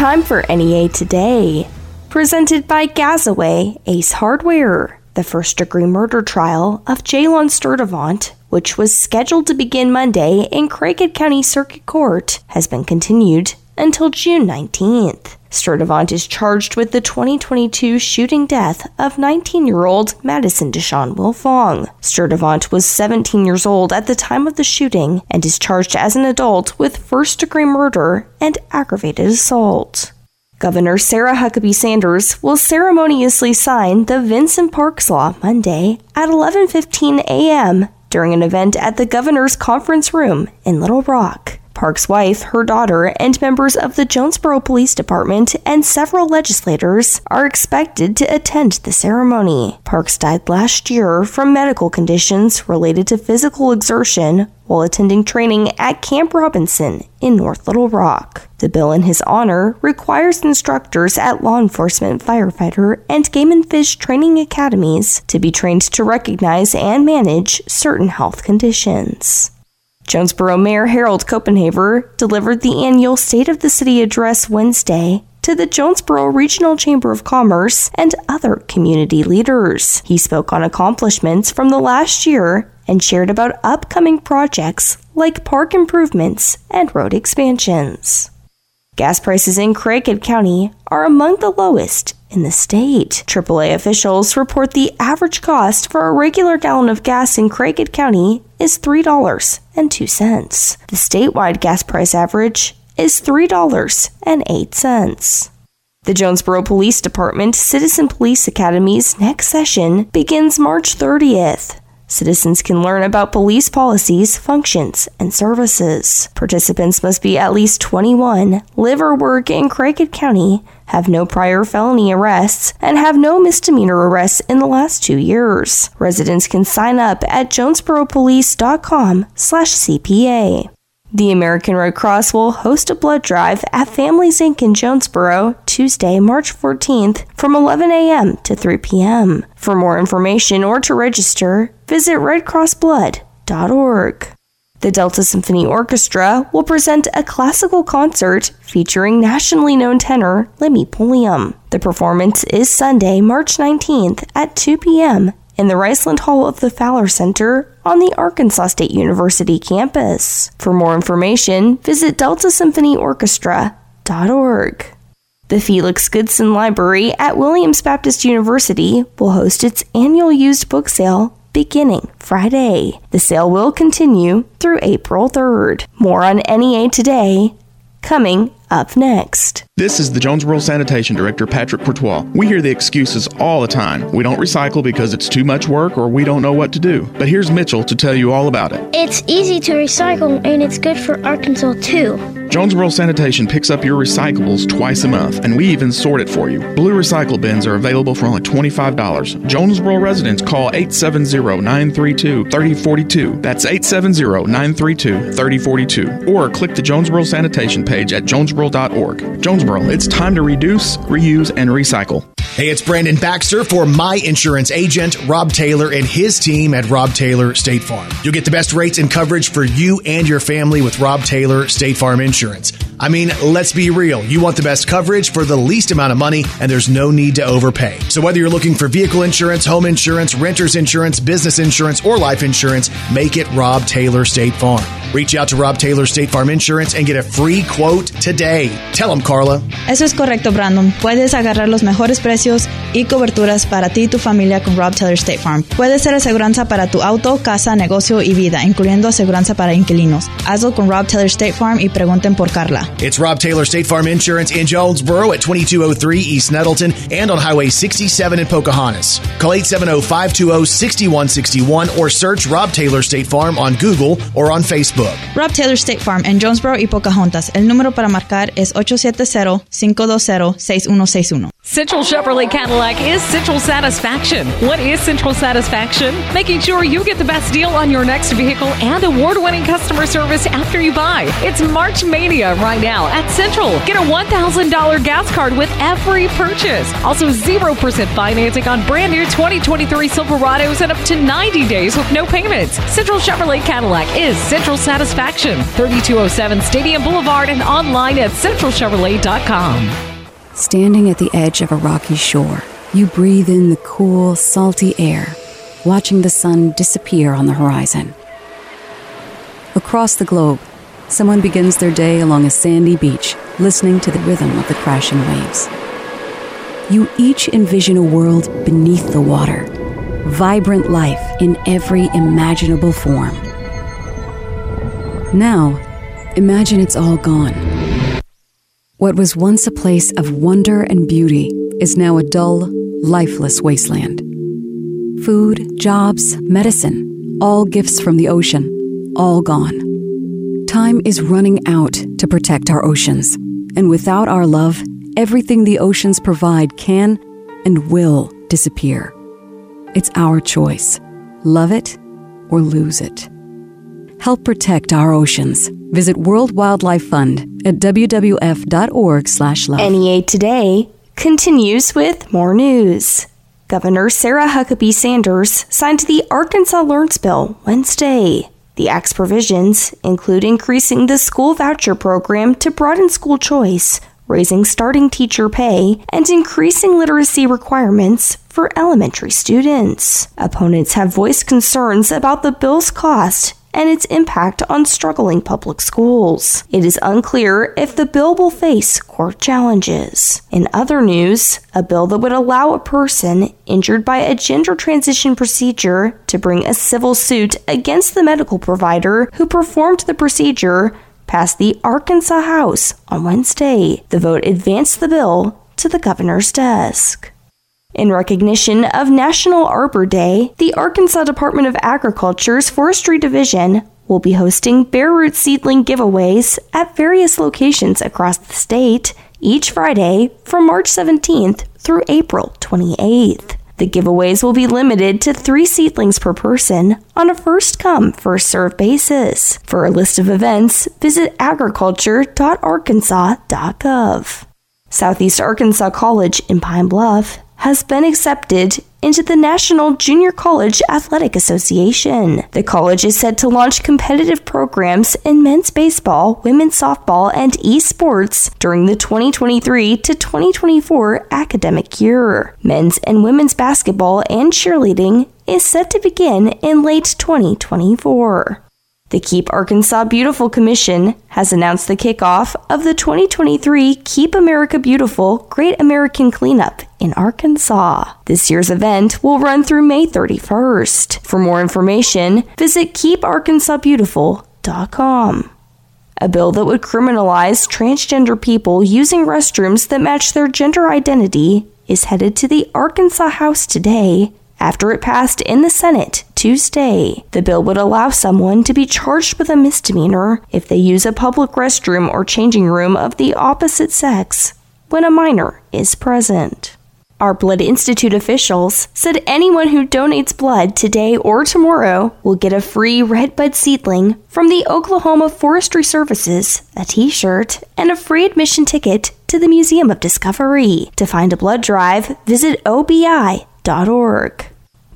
time for NEA Today. Presented by Gazaway Ace Hardware. The first degree murder trial of Jalon Sturdivant, which was scheduled to begin Monday in Craighead County Circuit Court, has been continued until June 19th. Sturdivant is charged with the 2022 shooting death of 19 year old Madison Deshawn Wilfong. Sturdivant was 17 years old at the time of the shooting and is charged as an adult with first degree murder and aggravated assault. Governor Sarah Huckabee Sanders will ceremoniously sign the Vincent Parks Law Monday at 11:15 a.m. during an event at the Governor's Conference Room in Little Rock. Park's wife, her daughter, and members of the Jonesboro Police Department and several legislators are expected to attend the ceremony. Parks died last year from medical conditions related to physical exertion while attending training at Camp Robinson in North Little Rock. The bill in his honor requires instructors at law enforcement, firefighter, and game and fish training academies to be trained to recognize and manage certain health conditions. Jonesboro Mayor Harold Copenhaver delivered the annual State of the City address Wednesday to the Jonesboro Regional Chamber of Commerce and other community leaders. He spoke on accomplishments from the last year and shared about upcoming projects like park improvements and road expansions. Gas prices in Craighead County are among the lowest in the state. AAA officials report the average cost for a regular gallon of gas in Craighead County is $3.02. The statewide gas price average is $3.08. The Jonesboro Police Department Citizen Police Academy's next session begins March 30th. Citizens can learn about police policies, functions, and services. Participants must be at least 21, live or work in Craighead County, have no prior felony arrests, and have no misdemeanor arrests in the last two years. Residents can sign up at jonesboropolice.com/cpa. The American Red Cross will host a blood drive at Families Inc. in Jonesboro Tuesday, March 14th from 11 a.m. to 3 p.m. For more information or to register, visit redcrossblood.org. The Delta Symphony Orchestra will present a classical concert featuring nationally known tenor Lemmy Pulliam. The performance is Sunday, March 19th at 2 p.m. in the Riceland Hall of the Fowler Center on the Arkansas State University campus. For more information, visit deltasymphonyorchestra.org. The Felix Goodson Library at Williams Baptist University will host its annual used book sale beginning Friday. The sale will continue through April 3rd. More on NEA today, coming up next. This is the Jonesboro Sanitation Director, Patrick Courtois. We hear the excuses all the time. We don't recycle because it's too much work or we don't know what to do. But here's Mitchell to tell you all about it. It's easy to recycle and it's good for Arkansas too. Jonesboro Sanitation picks up your recyclables twice a month, and we even sort it for you. Blue recycle bins are available for only $25. Jonesboro residents call 870-932-3042. That's 870-932-3042. Or click the Jonesboro Sanitation page at jonesboro.org. Jonesboro, it's time to reduce, reuse, and recycle. Hey, it's Brandon Baxter for my insurance agent, Rob Taylor, and his team at Rob Taylor State Farm. You'll get the best rates and coverage for you and your family with Rob Taylor State Farm Insurance. I mean, let's be real. You want the best coverage for the least amount of money, and there's no need to overpay. So whether you're looking for vehicle insurance, home insurance, renter's insurance, business insurance, or life insurance, make it Rob Taylor State Farm. Reach out to Rob Taylor State Farm Insurance and get a free quote today. Tell them, Carla. Eso es correcto, Brandon. Puedes agarrar los mejores precios y coberturas para ti y tu familia con Rob Taylor State Farm. Puede ser aseguranza para tu auto, casa, negocio y vida, incluyendo aseguranza para inquilinos. Hazlo con Rob Taylor State Farm y pregunten por Carla. It's Rob Taylor State Farm Insurance in Jonesboro at 2203 East Nettleton and on Highway 67 in Pocahontas. Call 870-520-6161 or search Rob Taylor State Farm on Google or on Facebook. Rob Taylor State Farm en Jonesboro y Pocahontas. El número para marcar es 870-520-6161. Central Chevrolet Cadillac is Central Satisfaction. What is Central Satisfaction? Making sure you get the best deal on your next vehicle and award winning customer service after you buy. It's March Mania right now at Central. Get a $1,000 gas card with every purchase. Also, 0% financing on brand new 2023 Silverados and up to 90 days with no payments. Central Chevrolet Cadillac is Central Satisfaction. 3207 Stadium Boulevard and online at centralchevrolet.com. Standing at the edge of a rocky shore, you breathe in the cool, salty air, watching the sun disappear on the horizon. Across the globe, someone begins their day along a sandy beach, listening to the rhythm of the crashing waves. You each envision a world beneath the water, vibrant life in every imaginable form. Now, imagine it's all gone what was once a place of wonder and beauty is now a dull, lifeless wasteland. Food, jobs, medicine, all gifts from the ocean, all gone. Time is running out to protect our oceans, and without our love, everything the oceans provide can and will disappear. It's our choice love it or lose it. Help protect our oceans. Visit World Wildlife Fund at wwf.org/love. NEA Today continues with more news. Governor Sarah Huckabee Sanders signed the Arkansas Learns Bill Wednesday. The Act's provisions include increasing the school voucher program to broaden school choice, raising starting teacher pay, and increasing literacy requirements for elementary students. Opponents have voiced concerns about the bill's cost and its impact on struggling public schools. It is unclear if the bill will face court challenges. In other news, a bill that would allow a person injured by a gender transition procedure to bring a civil suit against the medical provider who performed the procedure passed the Arkansas House on Wednesday. The vote advanced the bill to the governor's desk. In recognition of National Arbor Day, the Arkansas Department of Agriculture's Forestry Division will be hosting bare root seedling giveaways at various locations across the state each Friday from March 17th through April 28th. The giveaways will be limited to three seedlings per person on a first come, first served basis. For a list of events, visit agriculture.arkansas.gov. Southeast Arkansas College in Pine Bluff has been accepted into the National Junior College Athletic Association. The college is set to launch competitive programs in men's baseball, women's softball, and esports during the 2023 to 2024 academic year. Men's and women's basketball and cheerleading is set to begin in late 2024. The Keep Arkansas Beautiful Commission has announced the kickoff of the 2023 Keep America Beautiful Great American Cleanup in Arkansas. This year's event will run through May 31st. For more information, visit keeparkansasbeautiful.com. A bill that would criminalize transgender people using restrooms that match their gender identity is headed to the Arkansas House today after it passed in the Senate Tuesday. The bill would allow someone to be charged with a misdemeanor if they use a public restroom or changing room of the opposite sex when a minor is present. Our Blood Institute officials said anyone who donates blood today or tomorrow will get a free redbud seedling from the Oklahoma Forestry Services, a t shirt, and a free admission ticket to the Museum of Discovery. To find a blood drive, visit obi.org.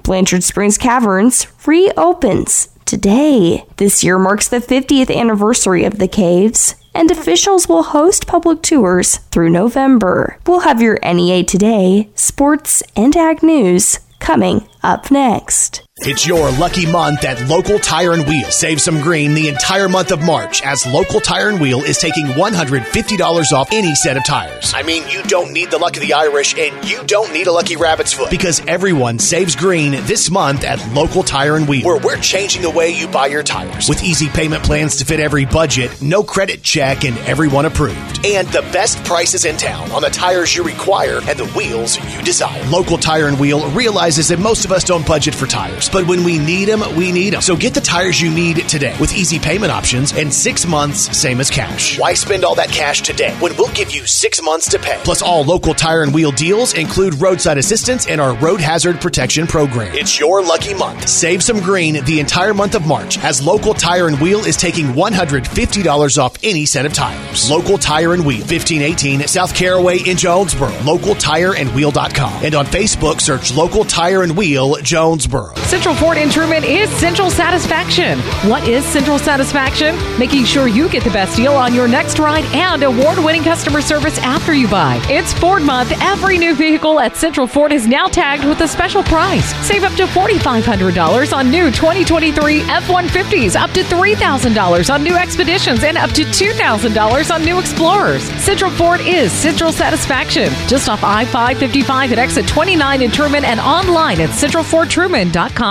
Blanchard Springs Caverns reopens today. This year marks the 50th anniversary of the caves, and officials will host public tours through November. We'll have your NEA Today, sports, and ag news coming up next. It's your lucky month at Local Tire and Wheel. Save some green the entire month of March as Local Tire and Wheel is taking $150 off any set of tires. I mean, you don't need the luck of the Irish and you don't need a lucky rabbit's foot because everyone saves green this month at Local Tire and Wheel, where we're changing the way you buy your tires with easy payment plans to fit every budget, no credit check, and everyone approved. And the best prices in town on the tires you require and the wheels you desire. Local Tire and Wheel realizes that most of us don't budget for tires tires, but when we need them, we need them. So get the tires you need today with easy payment options and six months, same as cash. Why spend all that cash today when we'll give you six months to pay? Plus, all local tire and wheel deals include roadside assistance and our road hazard protection program. It's your lucky month. Save some green the entire month of March as local tire and wheel is taking $150 off any set of tires. Local Tire and Wheel, 1518 South Caraway in Jonesboro. Local tire and LocalTireandWheel.com. And on Facebook, search Local Tire and Wheel Jonesboro. Central Ford in Trumann is Central Satisfaction. What is Central Satisfaction? Making sure you get the best deal on your next ride and award winning customer service after you buy. It's Ford Month. Every new vehicle at Central Ford is now tagged with a special price. Save up to $4,500 on new 2023 F 150s, up to $3,000 on new Expeditions, and up to $2,000 on new Explorers. Central Ford is Central Satisfaction. Just off I 555 at exit 29 in Trumann and online at centralfordtruman.com.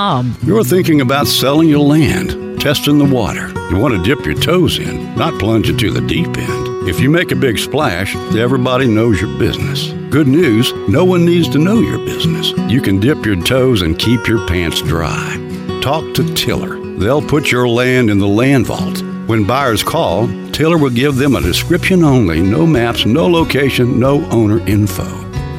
You're thinking about selling your land, testing the water. You want to dip your toes in, not plunge into the deep end. If you make a big splash, everybody knows your business. Good news no one needs to know your business. You can dip your toes and keep your pants dry. Talk to Tiller. They'll put your land in the land vault. When buyers call, Tiller will give them a description only, no maps, no location, no owner info.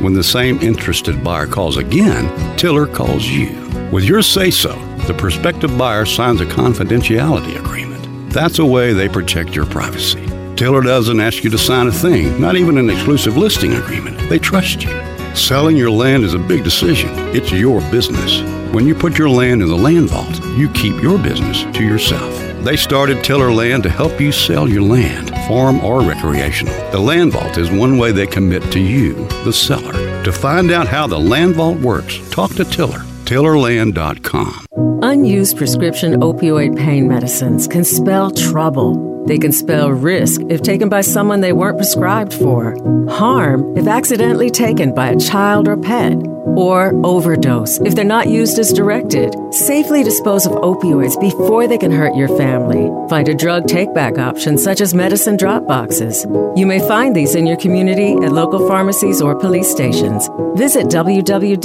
When the same interested buyer calls again, Tiller calls you. With your say so, the prospective buyer signs a confidentiality agreement. That's a way they protect your privacy. Tiller doesn't ask you to sign a thing, not even an exclusive listing agreement. They trust you. Selling your land is a big decision. It's your business. When you put your land in the land vault, you keep your business to yourself. They started Tiller Land to help you sell your land, farm or recreational. The Land Vault is one way they commit to you, the seller. To find out how the Land Vault works, talk to Tiller. TillerLand.com. Unused prescription opioid pain medicines can spell trouble. They can spell risk if taken by someone they weren't prescribed for, harm if accidentally taken by a child or pet, or overdose if they're not used as directed. Safely dispose of opioids before they can hurt your family. Find a drug take back option such as medicine drop boxes. You may find these in your community at local pharmacies or police stations. Visit www.fda.gov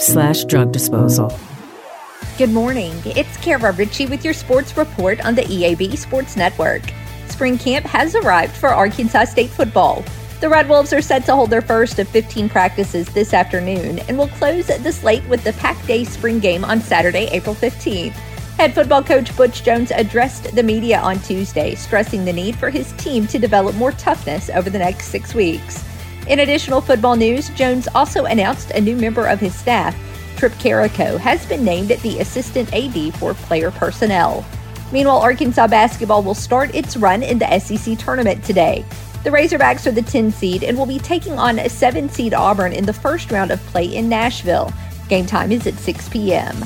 slash drug disposal. Good morning. It's Kara Ritchie with your sports report on the EAB Sports Network. Spring camp has arrived for Arkansas State football. The Red Wolves are set to hold their first of 15 practices this afternoon and will close the slate with the Pack Day spring game on Saturday, April 15th. Head football coach Butch Jones addressed the media on Tuesday, stressing the need for his team to develop more toughness over the next six weeks. In additional football news, Jones also announced a new member of his staff. Trip Carrico has been named the assistant AD for player personnel. Meanwhile, Arkansas basketball will start its run in the SEC tournament today. The Razorbacks are the 10 seed and will be taking on a 7 seed Auburn in the first round of play in Nashville. Game time is at 6 p.m.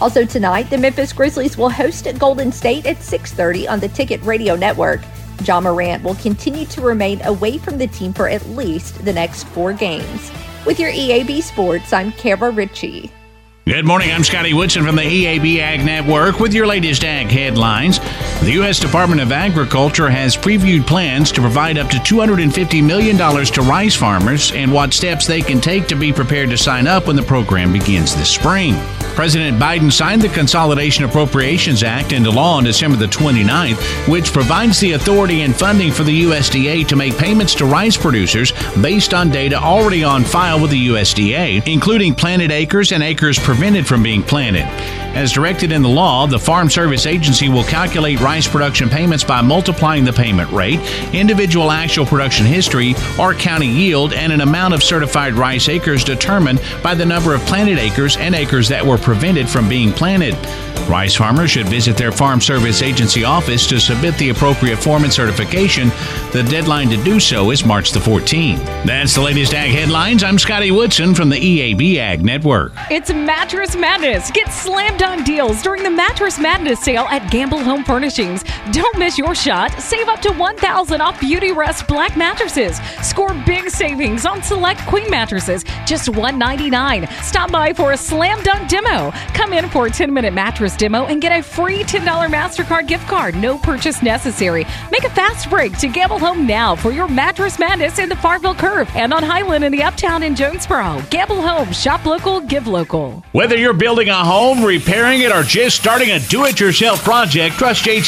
Also tonight, the Memphis Grizzlies will host Golden State at 6:30 on the Ticket Radio Network. Ja Morant will continue to remain away from the team for at least the next four games. With your EAB Sports, I'm Kara Ritchie. Good morning. I'm Scotty Woodson from the EAB Ag Network with your latest ag headlines. The U.S. Department of Agriculture has previewed plans to provide up to $250 million to rice farmers and what steps they can take to be prepared to sign up when the program begins this spring. President Biden signed the Consolidation Appropriations Act into law on December the 29th, which provides the authority and funding for the USDA to make payments to rice producers based on data already on file with the USDA, including planted acres and acres prevented from being planted. As directed in the law, the Farm Service Agency will calculate rice production payments by multiplying the payment rate, individual actual production history, or county yield, and an amount of certified rice acres determined by the number of planted acres and acres that were prevented from being planted. Rice farmers should visit their Farm Service Agency office to submit the appropriate form and certification. The deadline to do so is March the 14th. That's the latest ag headlines. I'm Scotty Woodson from the EAB Ag Network. It's Mattress Madness. Get slammed on deals during the Mattress Madness sale at Gamble Home Furnishing. Don't miss your shot. Save up to 1000 off Beautyrest Black mattresses. Score big savings on select queen mattresses, just 199. Stop by for a slam dunk demo. Come in for a 10 minute mattress demo and get a free $10 MasterCard gift card. No purchase necessary. Make a fast break to Gamble Home now for your mattress madness in the Farville Curve and on Highland in the Uptown in Jonesboro. Gamble Home, shop local, give local. Whether you're building a home, repairing it, or just starting a do it yourself project, trust JT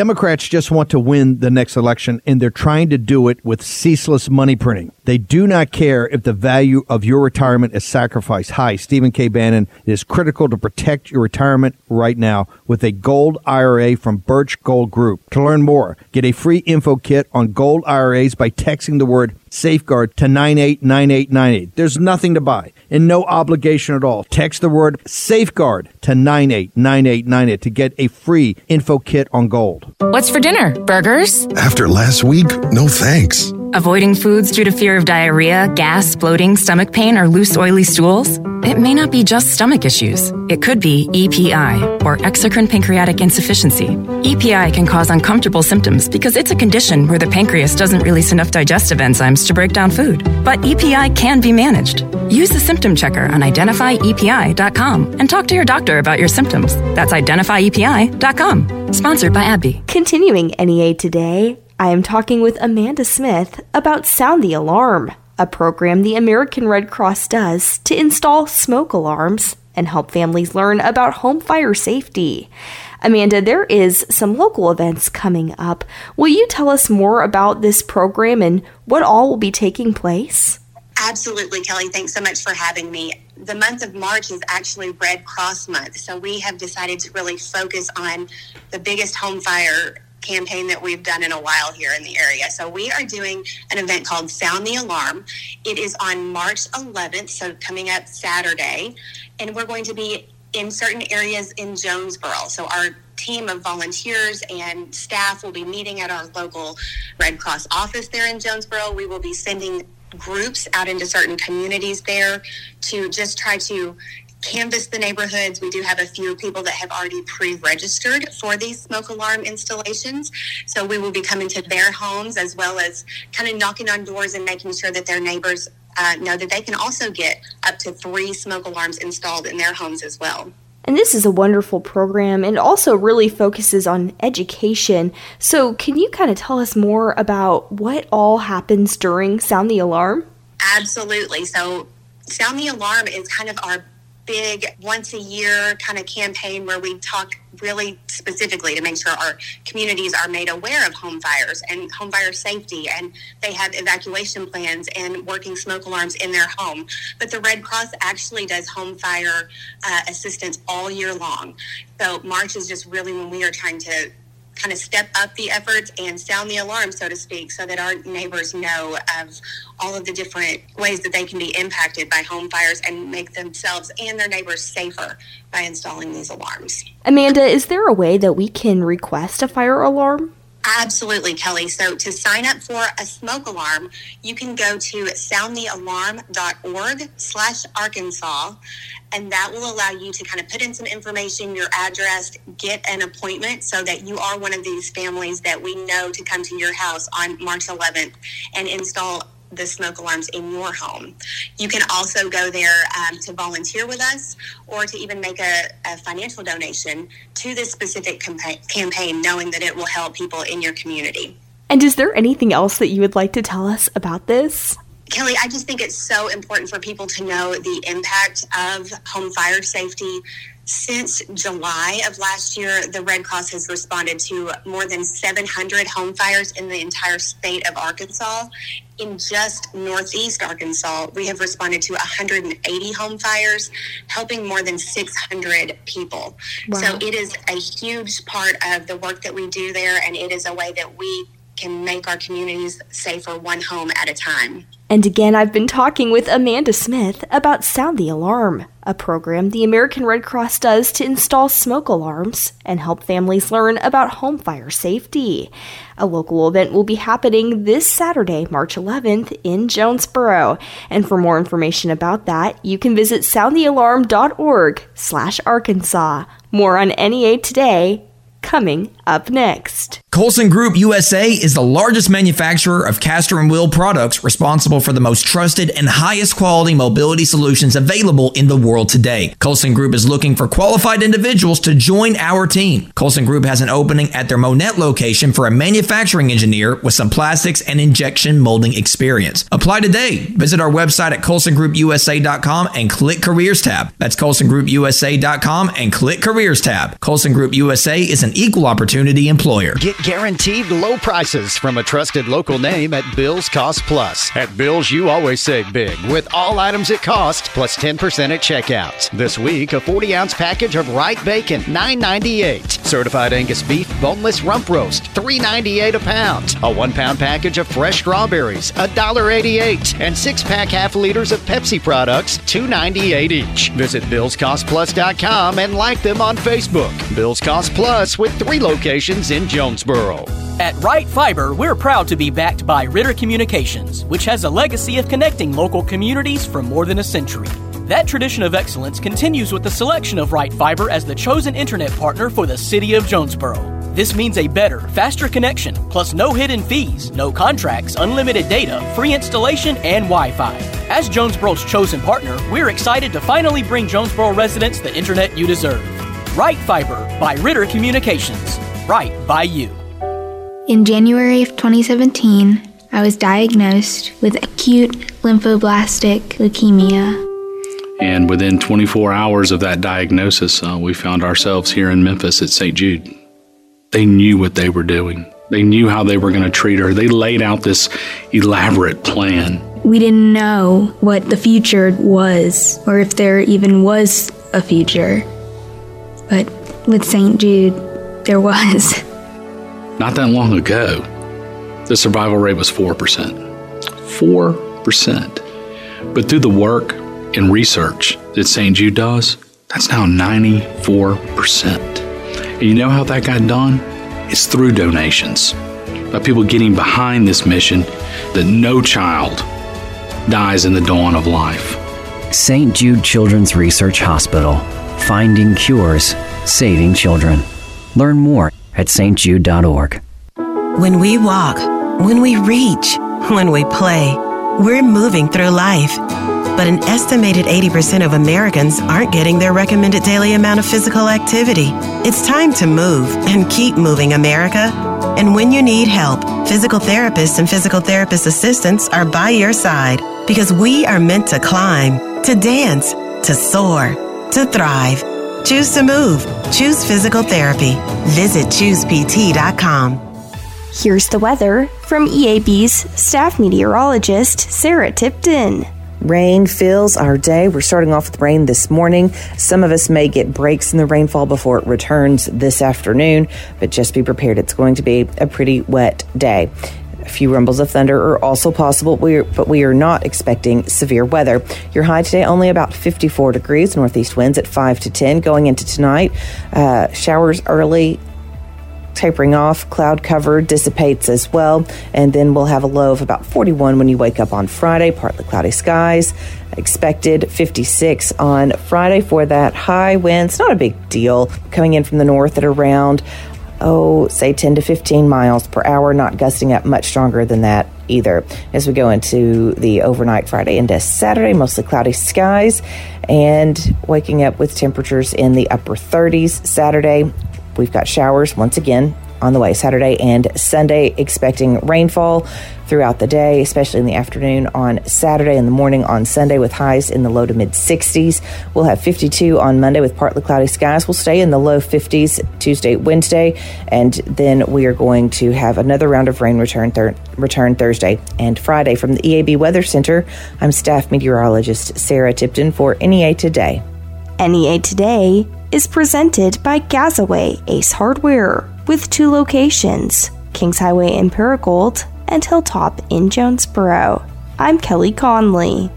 Democrats just want to win the next election, and they're trying to do it with ceaseless money printing. They do not care if the value of your retirement is sacrificed. Hi, Stephen K. Bannon. It is critical to protect your retirement right now with a gold IRA from Birch Gold Group. To learn more, get a free info kit on gold IRAs by texting the word safeguard to 989898. There's nothing to buy and no obligation at all. Text the word safeguard to 989898 to get a free info kit on gold. What's for dinner? Burgers? After last week, no thanks. Avoiding foods due to fear of diarrhea, gas, bloating, stomach pain, or loose, oily stools? It may not be just stomach issues. It could be EPI, or exocrine pancreatic insufficiency. EPI can cause uncomfortable symptoms because it's a condition where the pancreas doesn't release enough digestive enzymes to break down food. But EPI can be managed. Use the symptom checker on identifyepi.com and talk to your doctor about your symptoms. That's identifyepi.com. Sponsored by AbbVie. Continuing NEA today, I am talking with Amanda Smith about Sound the Alarm, a program the American Red Cross does to install smoke alarms and help families learn about home fire safety. Amanda, there is some local events coming up. Will you tell us more about this program and what all will be taking place? Absolutely, Kelly. Thanks so much for having me. The month of March is actually Red Cross Month, so we have decided to really focus on the biggest home fire campaign that we've done in a while here in the area. So we are doing an event called Sound the Alarm. It is on March 11th, so coming up Saturday, and we're going to be in certain areas in Jonesboro. So our team of volunteers and staff will be meeting at our local Red Cross office there in Jonesboro. We will be sending groups out into certain communities there to just try to canvass the neighborhoods. We do have a few people that have already pre-registered for these smoke alarm installations. So we will be coming to their homes as well as kind of knocking on doors and making sure that their neighbors uh, know that they can also get up to three smoke alarms installed in their homes as well. And this is a wonderful program and also really focuses on education. So, can you kind of tell us more about what all happens during Sound the Alarm? Absolutely. So, Sound the Alarm is kind of our big once a year kind of campaign where we talk really specifically to make sure our communities are made aware of home fires and home fire safety and they have evacuation plans and working smoke alarms in their home. But the red cross actually does home fire uh, assistance all year long. So march is just really when we are trying to kind of step up the efforts and sound the alarm, so to speak, so that our neighbors know of all of the different ways that they can be impacted by home fires and make themselves and their neighbors safer by installing these alarms. Amanda, is there a way that we can request a fire alarm? Absolutely, Kelly. So to sign up for a smoke alarm, you can go to soundthealarm.org slash Arkansas, and that will allow you to kind of put in some information, your address, get an appointment so that you are one of these families that we know to come to your house on March 11th and install the smoke alarms in your home. You can also go there um, to volunteer with us or to even make a, a financial donation to this specific campa- campaign, knowing that it will help people in your community. And is there anything else that you would like to tell us about this? Kelly, I just think it's so important for people to know the impact of home fire safety. Since July of last year, the Red Cross has responded to more than 700 home fires in the entire state of Arkansas. In just Northeast Arkansas, we have responded to 180 home fires, helping more than 600 people. Wow. So it is a huge part of the work that we do there, and it is a way that we can make our communities safer one home at a time. And again, I've been talking with Amanda Smith about Sound the Alarm, a program the American Red Cross does to install smoke alarms and help families learn about home fire safety. A local event will be happening this Saturday, March 11th in Jonesboro. And for more information about that, you can visit soundthealarm.org slash Arkansas. More on NEA today coming up next. Colson Group USA is the largest manufacturer of caster and wheel products responsible for the most trusted and highest quality mobility solutions available in the world today. Colson Group is looking for qualified individuals to join our team. Colson Group has an opening at their Monette location for a manufacturing engineer with some plastics and injection molding experience. Apply today. Visit our website at colsongroupusa.com and click careers tab. That's colsongroupusa.com and click careers tab. Colson Group USA is an equal opportunity employer. Get guaranteed low prices from a trusted local name at Bill's Cost Plus. At Bill's, you always save big with all items at cost plus 10% at checkout. This week, a 40 ounce package of Wright bacon, $9.98. Certified Angus beef boneless rump roast, $3.98 a pound. A one pound package of fresh strawberries, $1.88. And six pack half liters of Pepsi products, $2.98 each. Visit BillsCostPlus.com and like them on Facebook. Bill's Cost Plus with three locations in Jonesboro. At Right Fiber, we're proud to be backed by Ritter Communications, which has a legacy of connecting local communities for more than a century. That tradition of excellence continues with the selection of Right Fiber as the chosen internet partner for the city of Jonesboro. This means a better, faster connection, plus no hidden fees, no contracts, unlimited data, free installation, and Wi Fi. As Jonesboro's chosen partner, we're excited to finally bring Jonesboro residents the internet you deserve. Right Fiber by Ritter Communications. Right by you. In January of 2017, I was diagnosed with acute lymphoblastic leukemia. And within 24 hours of that diagnosis, uh, we found ourselves here in Memphis at St. Jude. They knew what they were doing. They knew how they were going to treat her. They laid out this elaborate plan. We didn't know what the future was, or if there even was a future. But with St. Jude, there was. Not that long ago, the survival rate was 4%. 4%. But through the work and research that St. Jude does, that's now 94%. And you know how that got done? It's through donations. By people getting behind this mission that no child dies in the dawn of life. St. Jude Children's Research Hospital. Finding cures, saving children. Learn more at stjude.org. When we walk, when we reach, when we play, we're moving through life. But an estimated 80% of Americans aren't getting their recommended daily amount of physical activity. It's time to move and keep moving, America. And when you need help, physical therapists and physical therapist assistants are by your side because we are meant to climb, to dance, to soar, to thrive. Choose to move. Choose physical therapy. Visit choosept.com. Here's the weather from EAB's staff meteorologist, Sarah Tipton. Rain fills our day. We're starting off with rain this morning. Some of us may get breaks in the rainfall before it returns this afternoon, but just be prepared. It's going to be a pretty wet day. Few rumbles of thunder are also possible, but we are not expecting severe weather. Your high today only about 54 degrees, northeast winds at 5 to 10. Going into tonight, uh, showers early tapering off. Cloud cover dissipates as well. And then we'll have a low of about 41 when you wake up on Friday, partly cloudy skies. Expected 56 on Friday for that high winds. Not a big deal. Coming in from the north at around oh, say 10 to 15 miles per hour, not gusting up much stronger than that either. As we go into the overnight Friday into Saturday, mostly cloudy skies and waking up with temperatures in the upper 30s. Saturday, we've got showers once again on the way Saturday and Sunday, expecting rainfall throughout the day, especially in the afternoon on Saturday and the morning on Sunday with highs in the low to mid 60s. We'll have 52 on Monday with partly cloudy skies. We'll stay in the low 50s Tuesday, Wednesday, and then we are going to have another round of rain return, thir- return Thursday and Friday. From the EAB Weather Center, I'm staff meteorologist Sarah Tipton for NEA Today. NEA Today is presented by Gazaway Ace Hardware with two locations Kings Highway in Paragould and Hilltop in Jonesboro. I'm Kelly Connelly.